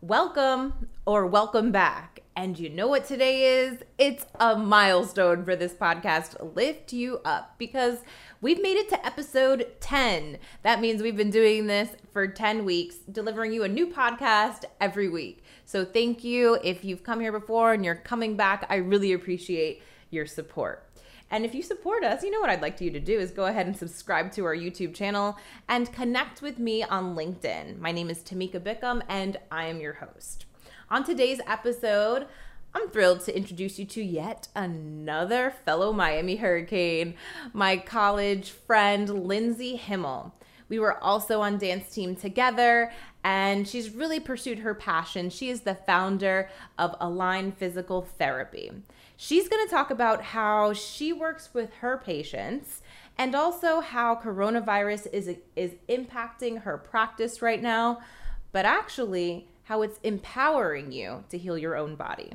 welcome or welcome back. And you know what today is? It's a milestone for this podcast, Lift You Up, because we've made it to episode 10. That means we've been doing this for 10 weeks, delivering you a new podcast every week. So thank you. If you've come here before and you're coming back, I really appreciate your support. And if you support us, you know what I'd like you to do is go ahead and subscribe to our YouTube channel and connect with me on LinkedIn. My name is Tamika Bickham and I am your host. On today's episode, I'm thrilled to introduce you to yet another fellow Miami Hurricane, my college friend Lindsay Himmel. We were also on dance team together, and she's really pursued her passion. She is the founder of Align Physical Therapy. She's going to talk about how she works with her patients and also how coronavirus is is impacting her practice right now, but actually how it's empowering you to heal your own body.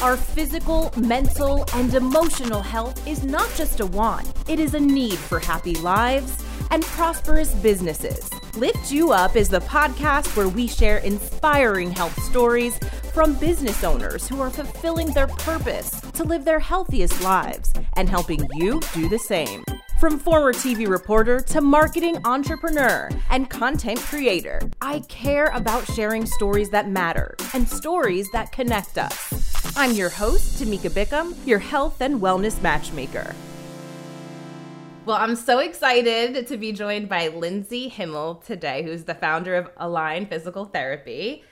Our physical, mental, and emotional health is not just a want, it is a need for happy lives and prosperous businesses. Lift You Up is the podcast where we share inspiring health stories from business owners who are fulfilling their purpose to live their healthiest lives and helping you do the same. From former TV reporter to marketing entrepreneur and content creator, I care about sharing stories that matter and stories that connect us. I'm your host, Tamika Bickham, your health and wellness matchmaker. Well, I'm so excited to be joined by Lindsay Himmel today, who's the founder of Align Physical Therapy.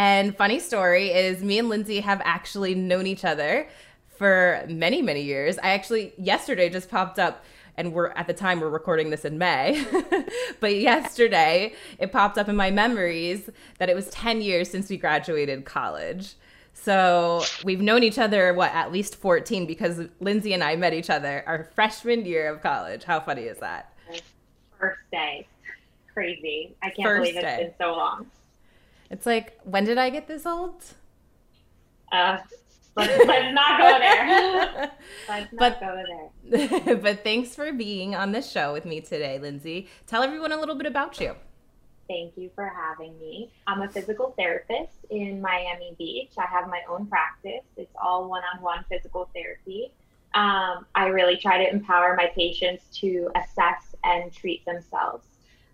And funny story is, me and Lindsay have actually known each other for many, many years. I actually yesterday just popped up and we're at the time we're recording this in May. but yesterday it popped up in my memories that it was 10 years since we graduated college. So we've known each other what at least 14 because Lindsay and I met each other our freshman year of college. How funny is that? First day. Crazy. I can't First believe it's day. been so long. It's like, when did I get this old? Uh, Let's, let's not go there. let's not but, go there. but thanks for being on the show with me today, Lindsay. Tell everyone a little bit about you. Thank you for having me. I'm a physical therapist in Miami Beach. I have my own practice. It's all one on one physical therapy. Um, I really try to empower my patients to assess and treat themselves.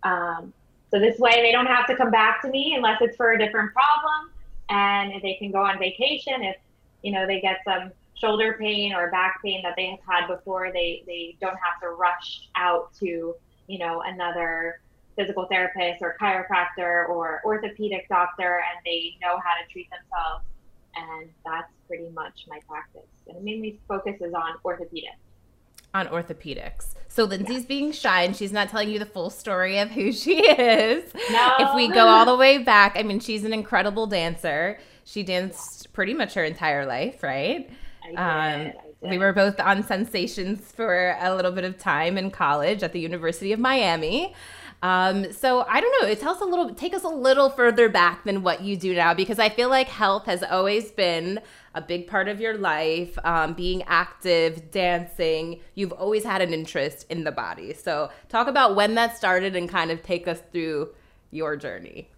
Um, so this way they don't have to come back to me unless it's for a different problem. And they can go on vacation if you know, they get some shoulder pain or back pain that they have had before, they, they don't have to rush out to, you know, another physical therapist or chiropractor or orthopedic doctor and they know how to treat themselves. And that's pretty much my practice. And it mainly focuses on orthopedics. On orthopedics. So Lindsay's yeah. being shy and she's not telling you the full story of who she is. No. If we go all the way back, I mean, she's an incredible dancer. She danced pretty much her entire life, right? I did, um, we were both on Sensations for a little bit of time in college at the University of Miami. Um, so I don't know. It tells a little, take us a little further back than what you do now, because I feel like health has always been a big part of your life. Um, being active, dancing, you've always had an interest in the body. So talk about when that started and kind of take us through your journey.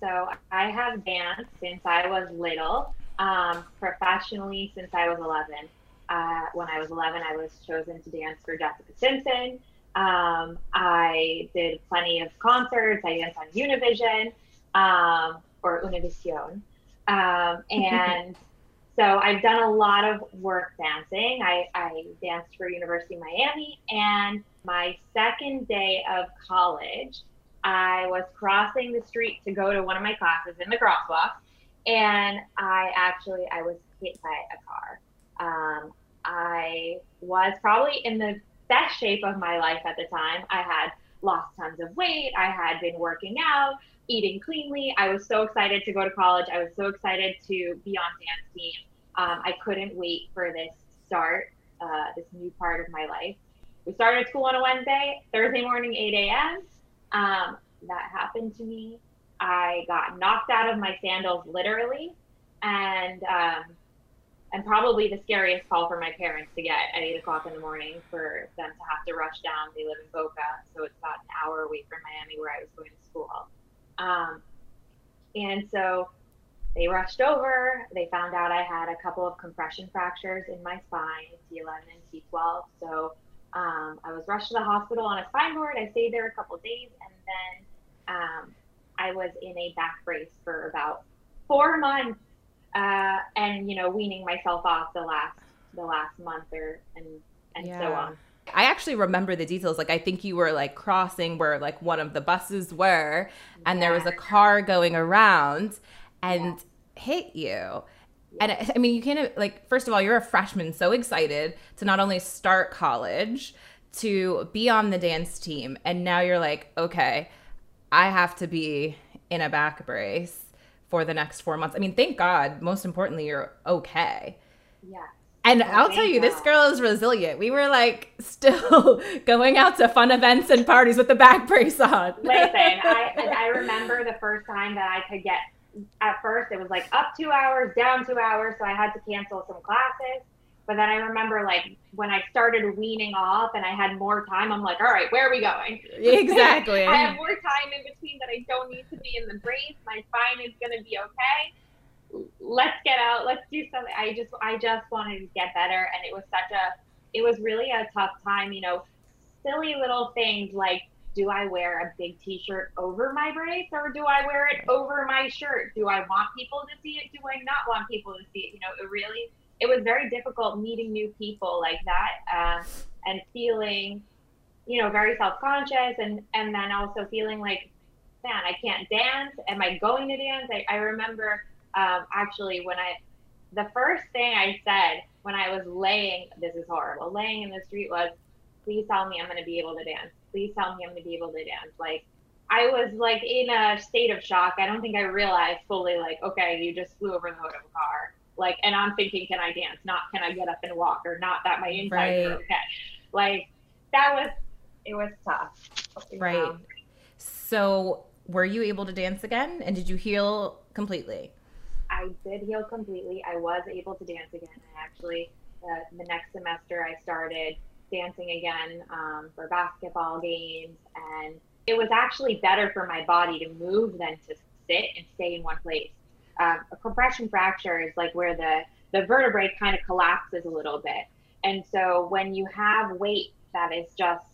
So I have danced since I was little, um, professionally since I was 11. Uh, when I was 11, I was chosen to dance for Jessica Simpson. Um, I did plenty of concerts. I danced on Univision um, or Univision. Um, and so I've done a lot of work dancing. I, I danced for University of Miami. And my second day of college, I was crossing the street to go to one of my classes in the crosswalk, and I actually I was hit by a car. Um, I was probably in the best shape of my life at the time. I had lost tons of weight. I had been working out, eating cleanly. I was so excited to go to college. I was so excited to be on dance team. Um, I couldn't wait for this start, uh, this new part of my life. We started school on a Wednesday, Thursday morning, 8 a.m. Um, that happened to me. I got knocked out of my sandals literally, and um, and probably the scariest call for my parents to get at eight o'clock in the morning for them to have to rush down. They live in Boca, so it's about an hour away from Miami where I was going to school. Um, and so they rushed over. They found out I had a couple of compression fractures in my spine, T11 and T12. So um, I was rushed to the hospital on a spine board. I stayed there a couple days, and then um, I was in a back brace for about four months, uh, and you know, weaning myself off the last the last month or and and yeah. so on. I actually remember the details. Like I think you were like crossing where like one of the buses were, and yeah. there was a car going around and yeah. hit you. And I mean, you can't like. First of all, you're a freshman, so excited to not only start college, to be on the dance team, and now you're like, okay, I have to be in a back brace for the next four months. I mean, thank God. Most importantly, you're okay. Yeah. And oh, I'll tell you, God. this girl is resilient. We were like still going out to fun events and parties with the back brace on. Listen, I, I remember the first time that I could get at first it was like up two hours, down two hours, so I had to cancel some classes. But then I remember like when I started weaning off and I had more time, I'm like, all right, where are we going? Exactly. I have more time in between that I don't need to be in the brace. My spine is gonna be okay. Let's get out. Let's do something. I just I just wanted to get better, and it was such a it was really a tough time. You know, silly little things like do I wear a big t-shirt over my brace or do I wear it over my shirt? Do I want people to see it? Do I not want people to see it? You know, it really, it was very difficult meeting new people like that uh, and feeling, you know, very self-conscious and, and then also feeling like, man, I can't dance. Am I going to dance? I, I remember um, actually when I, the first thing I said when I was laying, this is horrible, laying in the street was, please tell me I'm going to be able to dance please tell me I'm going to be able to dance. Like, I was like in a state of shock. I don't think I realized fully, like, okay, you just flew over the hood of a car. Like, and I'm thinking, can I dance? Not can I get up and walk, or not that my insides right. are okay. Like, that was, it was tough. Right. So, were you able to dance again? And did you heal completely? I did heal completely. I was able to dance again. I actually, uh, the next semester, I started dancing again um, for basketball games. And it was actually better for my body to move than to sit and stay in one place. Um, a compression fracture is like where the, the vertebrae kind of collapses a little bit. And so when you have weight that is just,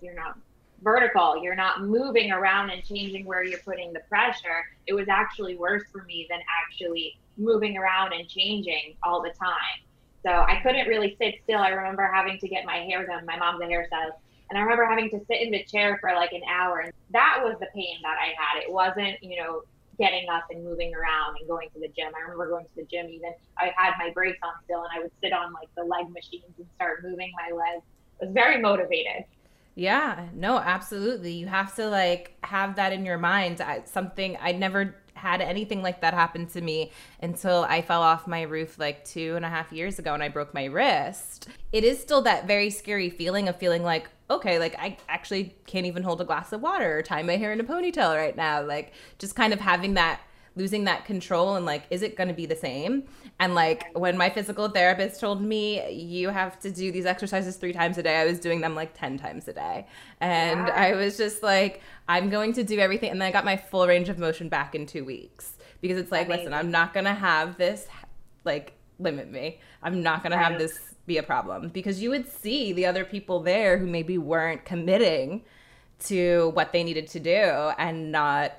you're not vertical, you're not moving around and changing where you're putting the pressure, it was actually worse for me than actually moving around and changing all the time. So I couldn't really sit still. I remember having to get my hair done. My mom's a hairstylist. And I remember having to sit in the chair for like an hour. And that was the pain that I had. It wasn't, you know, getting up and moving around and going to the gym. I remember going to the gym even. I had my brace on still and I would sit on like the leg machines and start moving my legs. I was very motivated. Yeah, no, absolutely. You have to like have that in your mind. I, something I never had anything like that happen to me until I fell off my roof like two and a half years ago and I broke my wrist. It is still that very scary feeling of feeling like, okay, like I actually can't even hold a glass of water or tie my hair in a ponytail right now. Like just kind of having that losing that control and like is it going to be the same? And like when my physical therapist told me you have to do these exercises three times a day i was doing them like 10 times a day. And yeah. i was just like i'm going to do everything and then i got my full range of motion back in two weeks. Because it's like Amazing. listen i'm not going to have this like limit me. I'm not going to have this be a problem. Because you would see the other people there who maybe weren't committing to what they needed to do and not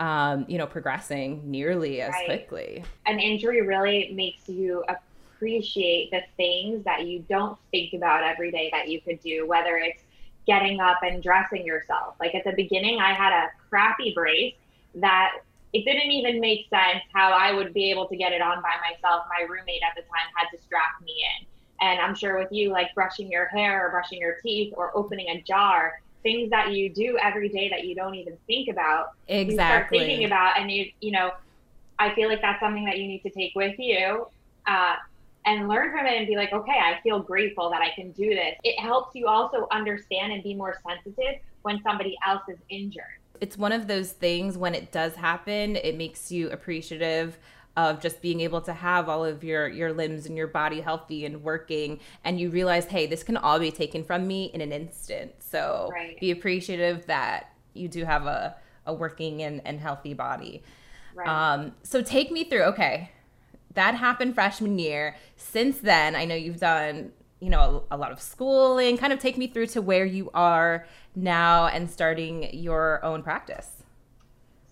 um, you know, progressing nearly as right. quickly. An injury really makes you appreciate the things that you don't think about every day that you could do, whether it's getting up and dressing yourself. Like at the beginning, I had a crappy brace that it didn't even make sense how I would be able to get it on by myself. My roommate at the time had to strap me in. And I'm sure with you, like brushing your hair or brushing your teeth or opening a jar, things that you do every day that you don't even think about. Exactly. You start thinking about, and you, you know, I feel like that's something that you need to take with you. Uh, and learn from it and be like, okay, I feel grateful that I can do this. It helps you also understand and be more sensitive when somebody else is injured. It's one of those things when it does happen, it makes you appreciative of just being able to have all of your your limbs and your body healthy and working and you realize hey this can all be taken from me in an instant so right. be appreciative that you do have a a working and, and healthy body. Right. Um, so take me through. Okay, that happened freshman year. Since then, I know you've done you know a, a, lot of schooling. Kind of take me through to where you are now and starting your own practice.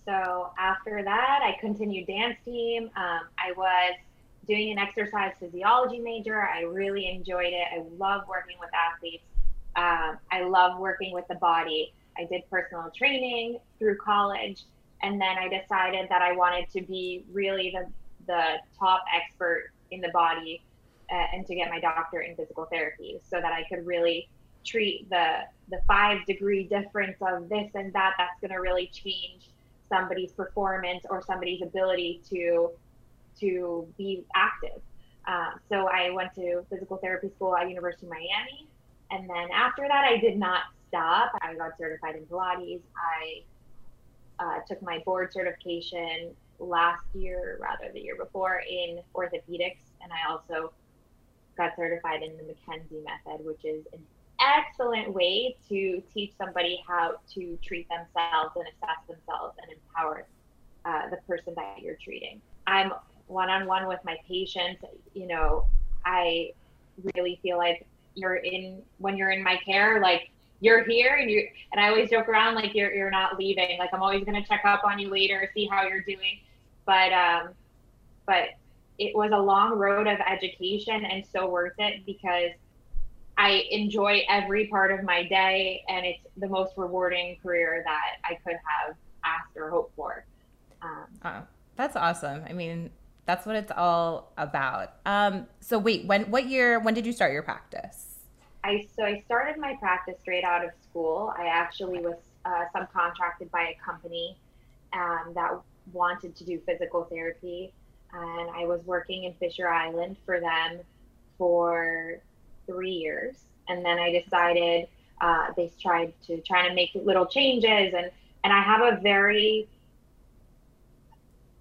So after that, I continued dance team. Um, I was doing an exercise physiology major. I really enjoyed it. I love working with athletes. Um, I love working with the body. I did personal training through college, and then I decided that I wanted to be really the the top expert in the body uh, and to get my doctorate in physical therapy so that I could really treat the the five degree difference of this and that that's going to really change somebody's performance or somebody's ability to to be active. Uh, so I went to physical therapy school at University of Miami, and then after that, I did not stop. I got certified in Pilates. I uh, took my board certification last year, rather the year before, in orthopedics, and I also got certified in the McKenzie method, which is excellent way to teach somebody how to treat themselves and assess themselves and empower uh, the person that you're treating. I'm one on one with my patients. You know, I really feel like you're in when you're in my care, like you're here and you and I always joke around like you're you're not leaving. Like I'm always gonna check up on you later, see how you're doing. But um but it was a long road of education and so worth it because I enjoy every part of my day, and it's the most rewarding career that I could have asked or hoped for. Um, oh, that's awesome. I mean, that's what it's all about. Um, so wait, when what year? When did you start your practice? I so I started my practice straight out of school. I actually was uh, subcontracted by a company um, that wanted to do physical therapy, and I was working in Fisher Island for them for three years, and then I decided uh, they tried to try to make little changes, and and I have a very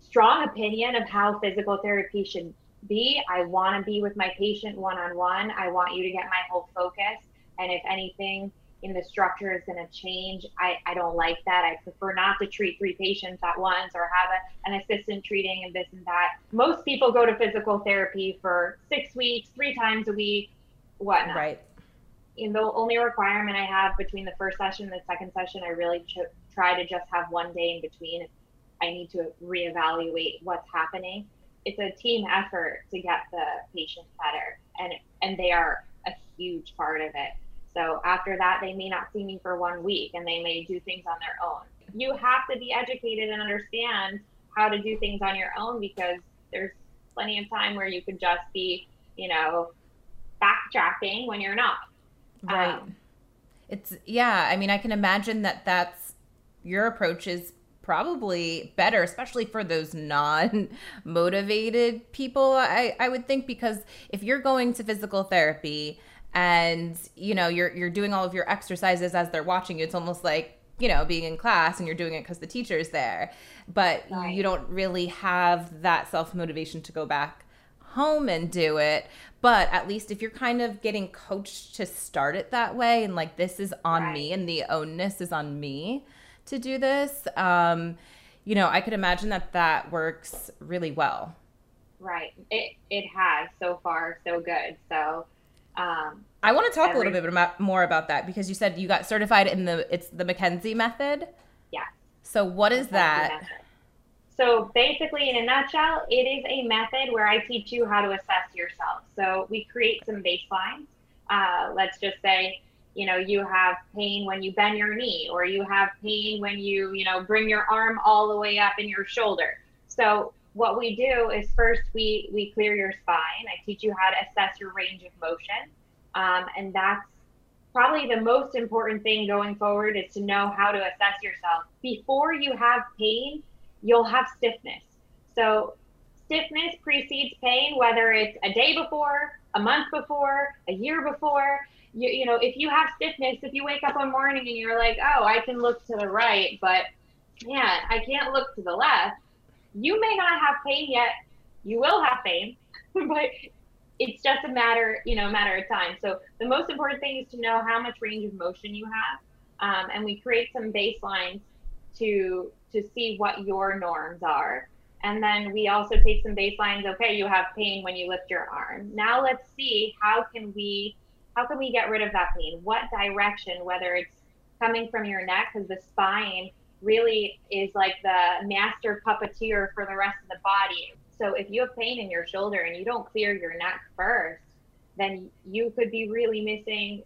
strong opinion of how physical therapy should be. I want to be with my patient one on one. I want you to get my whole focus, and if anything in the structure is going to change. I, I don't like that. I prefer not to treat three patients at once or have a, an assistant treating and this and that. Most people go to physical therapy for six weeks, three times a week, whatnot. Right. And the only requirement I have between the first session and the second session, I really ch- try to just have one day in between. I need to reevaluate what's happening. It's a team effort to get the patient better, and and they are a huge part of it. So after that, they may not see me for one week, and they may do things on their own. You have to be educated and understand how to do things on your own because there's plenty of time where you could just be, you know, backtracking when you're not. Right. Um, it's yeah. I mean, I can imagine that that's your approach is probably better, especially for those non-motivated people. I I would think because if you're going to physical therapy and you know you're you're doing all of your exercises as they're watching you, it's almost like you know being in class and you're doing it because the teacher's there, but right. you don't really have that self motivation to go back home and do it. But at least if you're kind of getting coached to start it that way and like this is on right. me and the ownness is on me to do this, um, you know, I could imagine that that works really well. Right. It it has so far so good. So um, I want to talk every, a little bit about, more about that because you said you got certified in the it's the McKenzie method. Yeah. So what is that? Method. So basically, in a nutshell, it is a method where I teach you how to assess yourself. So we create some baselines. Uh, let's just say, you know, you have pain when you bend your knee, or you have pain when you, you know, bring your arm all the way up in your shoulder. So what we do is first we we clear your spine. I teach you how to assess your range of motion, um, and that's probably the most important thing going forward is to know how to assess yourself before you have pain you'll have stiffness. So stiffness precedes pain, whether it's a day before, a month before, a year before. You, you know, if you have stiffness, if you wake up one morning and you're like, oh, I can look to the right, but man, I can't look to the left. You may not have pain yet. You will have pain, but it's just a matter, you know, a matter of time. So the most important thing is to know how much range of motion you have, um, and we create some baselines to to see what your norms are. And then we also take some baselines. Okay, you have pain when you lift your arm. Now let's see how can we how can we get rid of that pain? What direction, whether it's coming from your neck, because the spine really is like the master puppeteer for the rest of the body. So if you have pain in your shoulder and you don't clear your neck first, then you could be really missing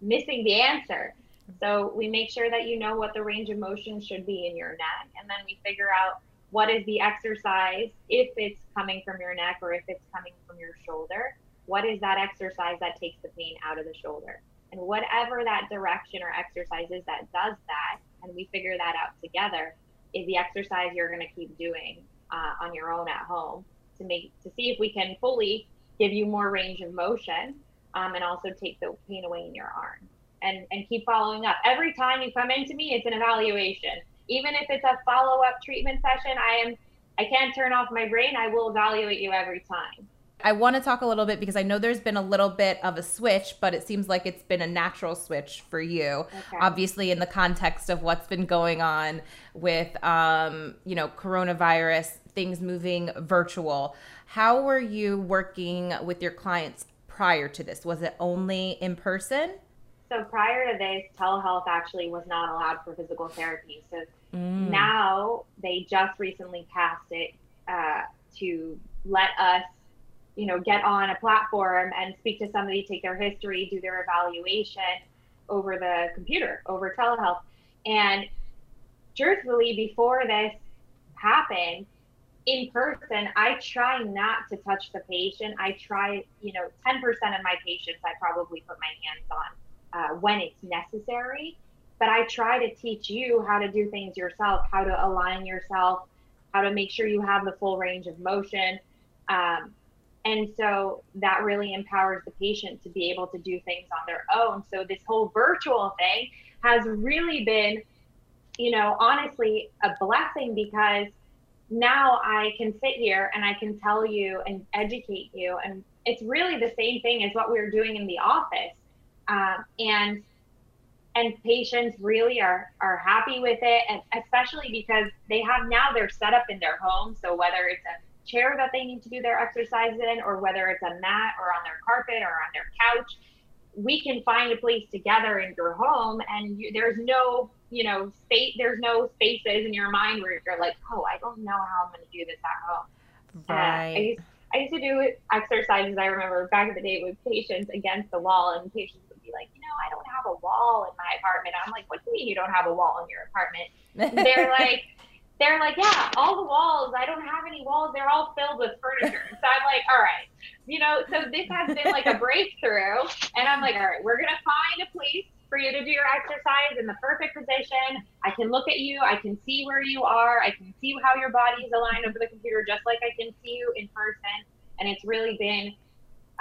missing the answer. So we make sure that you know what the range of motion should be in your neck, and then we figure out what is the exercise if it's coming from your neck or if it's coming from your shoulder. What is that exercise that takes the pain out of the shoulder? And whatever that direction or exercise is that does that, and we figure that out together, is the exercise you're going to keep doing uh, on your own at home to make to see if we can fully give you more range of motion um, and also take the pain away in your arm and and keep following up every time you come into me it's an evaluation even if it's a follow-up treatment session i am i can't turn off my brain i will evaluate you every time I want to talk a little bit because I know there's been a little bit of a switch, but it seems like it's been a natural switch for you. Okay. Obviously, in the context of what's been going on with, um, you know, coronavirus, things moving virtual. How were you working with your clients prior to this? Was it only in person? So prior to this, telehealth actually was not allowed for physical therapy. So mm. now they just recently passed it uh, to let us, you know, get on a platform and speak to somebody, take their history, do their evaluation over the computer, over telehealth. And truthfully, before this happened, in person, I try not to touch the patient. I try, you know, 10% of my patients I probably put my hands on uh, when it's necessary. But I try to teach you how to do things yourself, how to align yourself, how to make sure you have the full range of motion. Um, and so that really empowers the patient to be able to do things on their own. So this whole virtual thing has really been, you know, honestly a blessing because now I can sit here and I can tell you and educate you. And it's really the same thing as what we were doing in the office. Um, and and patients really are are happy with it, and especially because they have now their setup in their home. So whether it's a chair that they need to do their exercise in, or whether it's a mat or on their carpet or on their couch, we can find a place together in your home, and you, there's no you know space. There's no spaces in your mind where you're like, oh, I don't know how I'm going to do this at home. Right. Uh, I used I used to do exercises. I remember back in the day with patients against the wall, and patients be like, you know, I don't have a wall in my apartment. I'm like, what do you mean you don't have a wall in your apartment? they're like, they're like, yeah, all the walls. I don't have any walls. They're all filled with furniture. So I'm like, all right, you know. So this has been like a breakthrough, and I'm like, all right, we're gonna find a place for you to do your exercise in the perfect position. I can look at you. I can see where you are. I can see how your body is aligned over the computer, just like I can see you in person. And it's really been,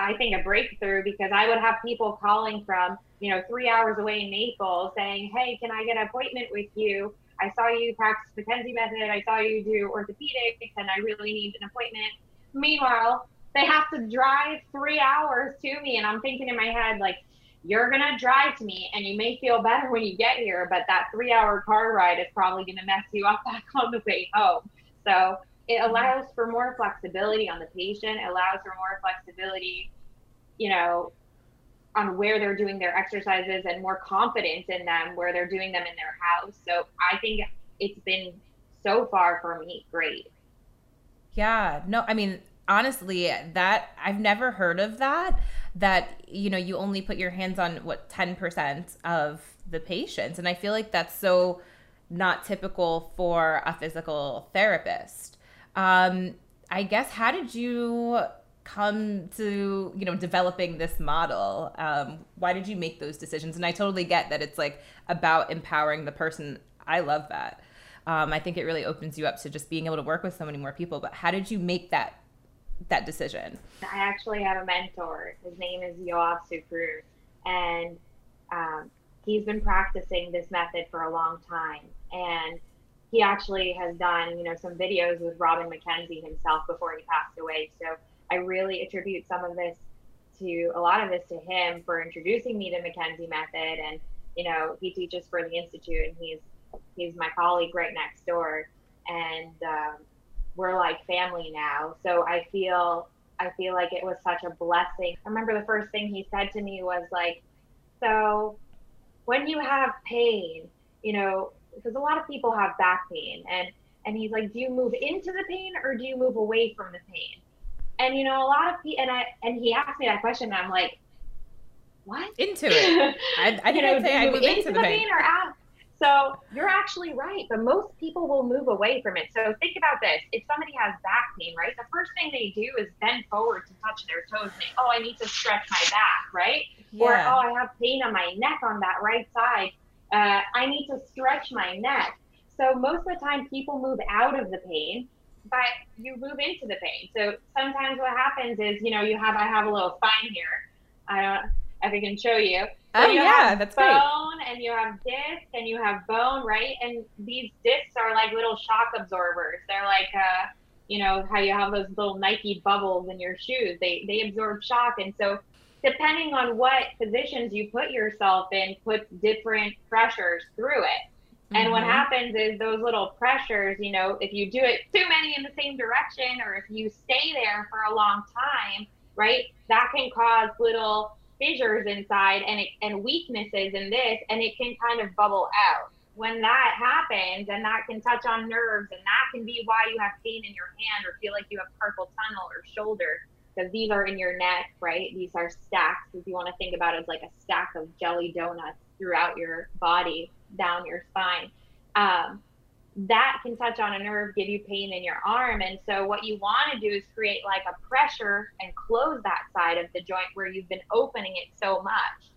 I think, a breakthrough because I would have people calling from, you know, three hours away in Naples saying, hey, can I get an appointment with you? I saw you practice McKenzie method. I saw you do orthopedics, and I really need an appointment. Meanwhile, they have to drive three hours to me, and I'm thinking in my head, like, you're going to drive to me and you may feel better when you get here, but that three hour car ride is probably going to mess you up back on the way home. So it allows for more flexibility on the patient, allows for more flexibility, you know, on where they're doing their exercises and more confidence in them where they're doing them in their house. So I think it's been so far for me great. Yeah, no, I mean, honestly, that I've never heard of that that you know you only put your hands on what 10% of the patients and i feel like that's so not typical for a physical therapist um, i guess how did you come to you know developing this model um, why did you make those decisions and i totally get that it's like about empowering the person i love that um, i think it really opens you up to just being able to work with so many more people but how did you make that that decision? I actually have a mentor. His name is Yoav and um, he's been practicing this method for a long time. And he actually has done, you know, some videos with Robin McKenzie himself before he passed away. So I really attribute some of this to a lot of this to him for introducing me to McKenzie method. And you know, he teaches for the institute, and he's he's my colleague right next door, and um, we're like family now. So I feel I feel like it was such a blessing. I remember the first thing he said to me was like, "So when you have pain, you know, because a lot of people have back pain, and and he's like, do you move into the pain or do you move away from the pain?" And you know, a lot of people, and I and he asked me that question, and I'm like, "What?" Into it. I, I you know, say I move into, into the, pain, pain or out. So you're actually right, but most people will move away from it. So think about this. If somebody has back pain, right, the first thing they do is bend forward to touch their toes and say, oh, I need to stretch my back, right? Yeah. Or, oh, I have pain on my neck on that right side. Uh, I need to stretch my neck. So most of the time people move out of the pain, but you move into the pain. So sometimes what happens is, you know, you have, I have a little spine here. I don't, if I can show you. So oh you yeah, that's bone great. and you have disc and you have bone, right? And these discs are like little shock absorbers. They're like, uh, you know, how you have those little Nike bubbles in your shoes. They they absorb shock, and so depending on what positions you put yourself in, puts different pressures through it. And mm-hmm. what happens is those little pressures, you know, if you do it too many in the same direction, or if you stay there for a long time, right, that can cause little fissures inside and it, and weaknesses in this, and it can kind of bubble out. When that happens, and that can touch on nerves, and that can be why you have pain in your hand or feel like you have carpal tunnel or shoulder, because these are in your neck, right? These are stacks. If you want to think about it as like a stack of jelly donuts throughout your body, down your spine. Um, that can touch on a nerve, give you pain in your arm. And so, what you want to do is create like a pressure and close that side of the joint where you've been opening it so much.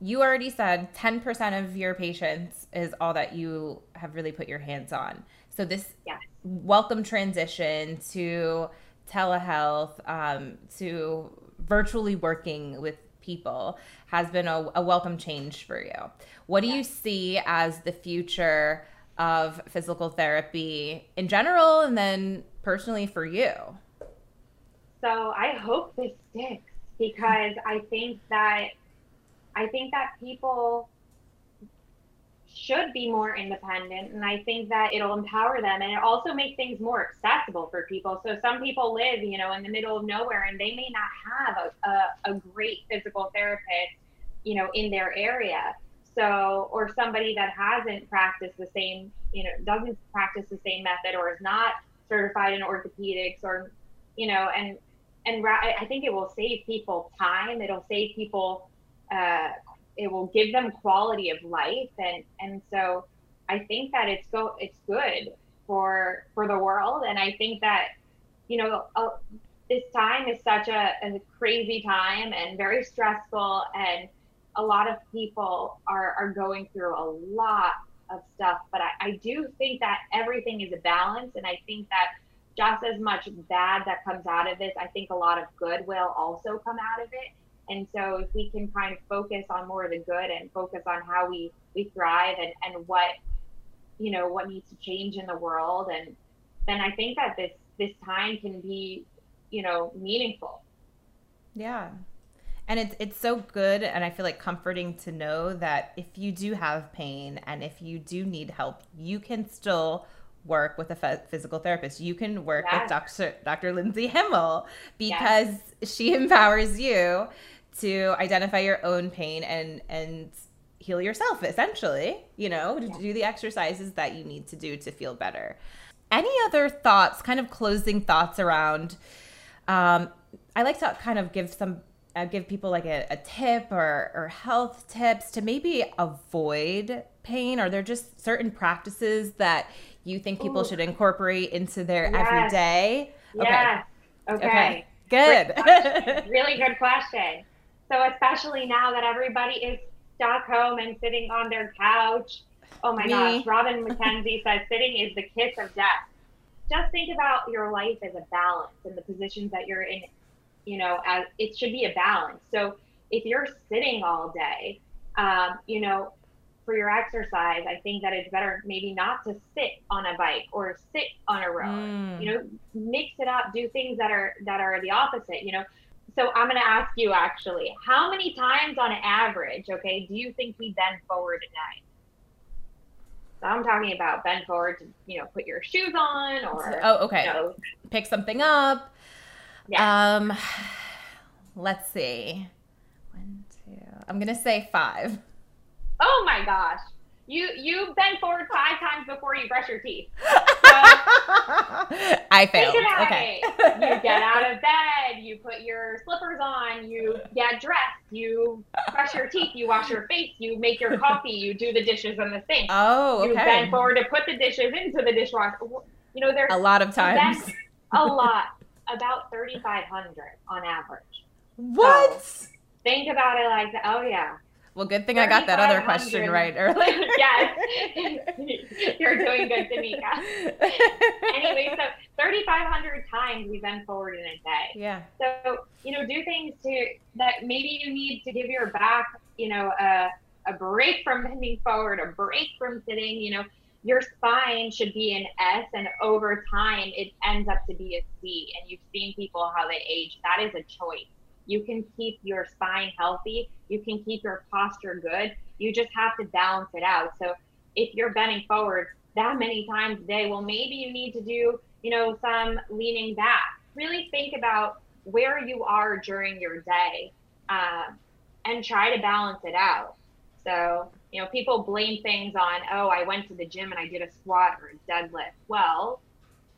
You already said 10% of your patients is all that you have really put your hands on. So, this yes. welcome transition to telehealth, um, to virtually working with people has been a, a welcome change for you. What do yes. you see as the future? of physical therapy in general and then personally for you? So I hope this sticks because I think that I think that people should be more independent and I think that it'll empower them and it also makes things more accessible for people. So some people live, you know, in the middle of nowhere and they may not have a, a, a great physical therapist, you know, in their area. So, or somebody that hasn't practiced the same, you know, doesn't practice the same method or is not certified in orthopedics or, you know, and, and I think it will save people time. It'll save people, uh, it will give them quality of life. And, and so I think that it's go, it's good for, for the world. And I think that, you know, this time is such a, a crazy time and very stressful and, a lot of people are, are going through a lot of stuff, but I, I do think that everything is a balance. And I think that just as much bad that comes out of this, I think a lot of good will also come out of it. And so if we can kind of focus on more of the good and focus on how we, we thrive and, and what, you know, what needs to change in the world. And then I think that this, this time can be, you know, meaningful. Yeah, and it's it's so good and i feel like comforting to know that if you do have pain and if you do need help you can still work with a physical therapist you can work yes. with dr dr lindsay himmel because yes. she empowers you to identify your own pain and and heal yourself essentially you know to do the exercises that you need to do to feel better any other thoughts kind of closing thoughts around um, i like to kind of give some uh, give people like a, a tip or, or health tips to maybe avoid pain? Are there just certain practices that you think people Ooh. should incorporate into their yes. everyday? Yes. Okay. okay. Good. really good question. So especially now that everybody is stuck home and sitting on their couch. Oh my Me. gosh, Robin McKenzie says sitting is the kiss of death. Just think about your life as a balance and the positions that you're in you know, as it should be a balance. So if you're sitting all day, um, you know, for your exercise, I think that it's better maybe not to sit on a bike or sit on a rower. Mm. You know, mix it up, do things that are that are the opposite. You know, so I'm going to ask you actually, how many times on average, okay, do you think we bend forward a day? So I'm talking about bend forward to, you know, put your shoes on or oh, okay. You know, Pick something up. yeah. Um, let's see. One, two. I'm gonna say five. oh my gosh. You you bend forward five times before you brush your teeth. I failed. Okay. it. You get out of bed, you put your slippers on, you get dressed, you brush your teeth, you wash your face, you make your coffee, you do the dishes in the sink. Oh, okay. You bend forward to put the dishes into the dishwasher. You know, there's A lot of times. A lot, about 3,500 on average. What? Think about it like that. Oh, yeah. Well, good thing I got that other question right earlier. yes. You're doing good, Danica. Anyway, so 3,500 times we bend forward in a day. Yeah. So, you know, do things to that maybe you need to give your back, you know, a, a break from bending forward, a break from sitting, you know, your spine should be an S and over time it ends up to be a C. And you've seen people how they age. That is a choice. You can keep your spine healthy. You can keep your posture good. You just have to balance it out. So if you're bending forward that many times a day, well, maybe you need to do, you know, some leaning back. Really think about where you are during your day um, and try to balance it out. So, you know, people blame things on, oh, I went to the gym and I did a squat or a deadlift. Well,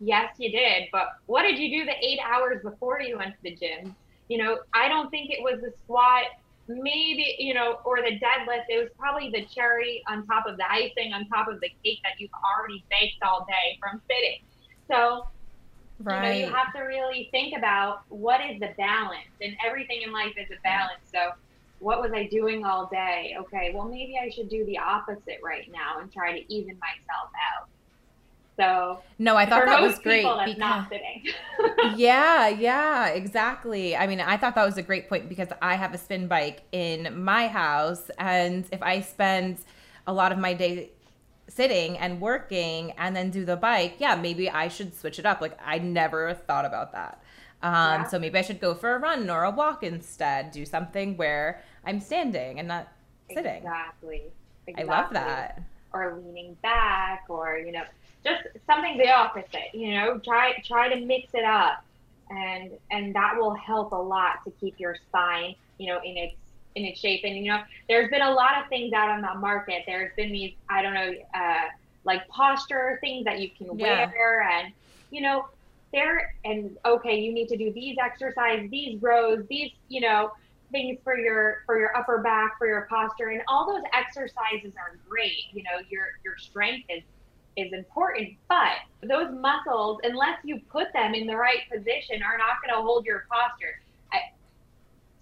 yes, you did, but what did you do the eight hours before you went to the gym? You know, I don't think it was the squat, maybe, you know, or the deadlift. It was probably the cherry on top of the icing on top of the cake that you've already baked all day from sitting. So, you know, you have to really think about what is the balance, and everything in life is a balance. So, what was I doing all day? Okay, well, maybe I should do the opposite right now and try to even myself out. So, No, I thought that was great. people, that's because- not sitting. yeah, yeah, exactly. I mean, I thought that was a great point because I have a spin bike in my house, and if I spend a lot of my day sitting and working and then do the bike, yeah, maybe I should switch it up. Like I never thought about that. Um, Yeah. So maybe I should go for a run or a walk instead. Do something where I'm standing and not sitting. Exactly. I love that. Or leaning back, or you know, just something the opposite. You know, try try to mix it up, and and that will help a lot to keep your spine, you know, in its in its shape. And you know, there's been a lot of things out on the market. There's been these, I don't know, uh, like posture things that you can Yeah. wear, and you know, there and okay, you need to do these exercises, these rows, these, you know, things for your for your upper back, for your posture, and all those exercises are great. You know, your your strength is is important, but those muscles, unless you put them in the right position, are not going to hold your posture. I,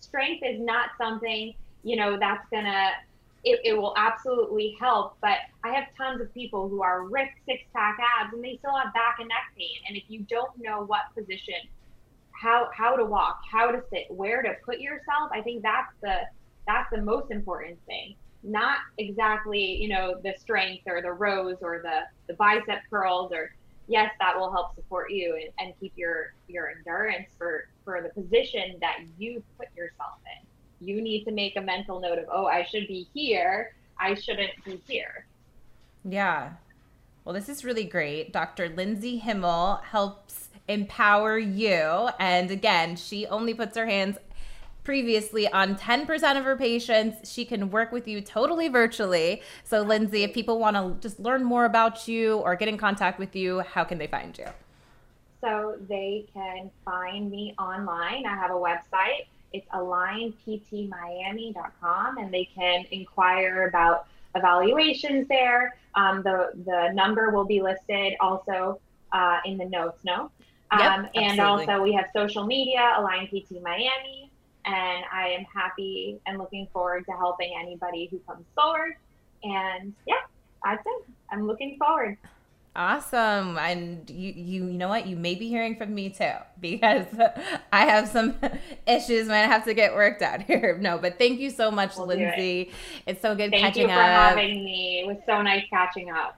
strength is not something you know that's gonna it, it will absolutely help but i have tons of people who are ripped six pack abs and they still have back and neck pain and if you don't know what position how how to walk how to sit where to put yourself i think that's the that's the most important thing not exactly you know the strength or the rows or the the bicep curls or yes that will help support you and, and keep your your endurance for for the position that you put yourself in you need to make a mental note of oh i should be here i shouldn't be here Yeah. Well, this is really great. Dr. Lindsay Himmel helps empower you. And again, she only puts her hands previously on 10% of her patients. She can work with you totally virtually. So, Lindsay, if people want to just learn more about you or get in contact with you, how can they find you? so they can find me online i have a website it's alignptmiami.com and they can inquire about evaluations there um, the the number will be listed also uh, in the notes no Yep, um, and also we have social media align pt miami and i am happy and looking forward to helping anybody who comes forward and yeah that's it i'm looking forward Awesome. And you, you, you know what? You may be hearing from me too, because I have some issues might have to get worked out here. No, but thank you so much, We'll do it. Lindsay. It's so good thank catching up. Thank you for up. having me it was so nice catching up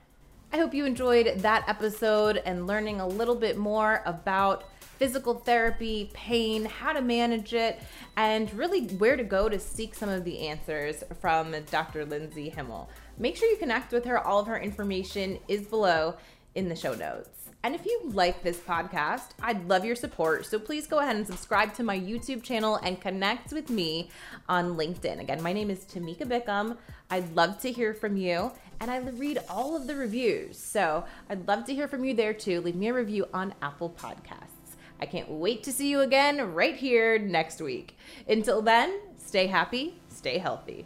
I hope you enjoyed that episode and learning a little bit more about physical therapy, pain, how to manage it, and really where to go to seek some of the answers from Dr. Lindsay Himmel. make sure you connect with her. All of her information is below in the show notes. And if you like this podcast, I'd love your support. So please go ahead and subscribe to my YouTube channel and connect with me on LinkedIn. Again, my name is Tamika Bickham. I'd love to hear from you, and I read all of the reviews. So I'd love to hear from you there too. Leave me a review on Apple Podcasts. I can't wait to see you again right here next week. Until then, stay happy, stay healthy.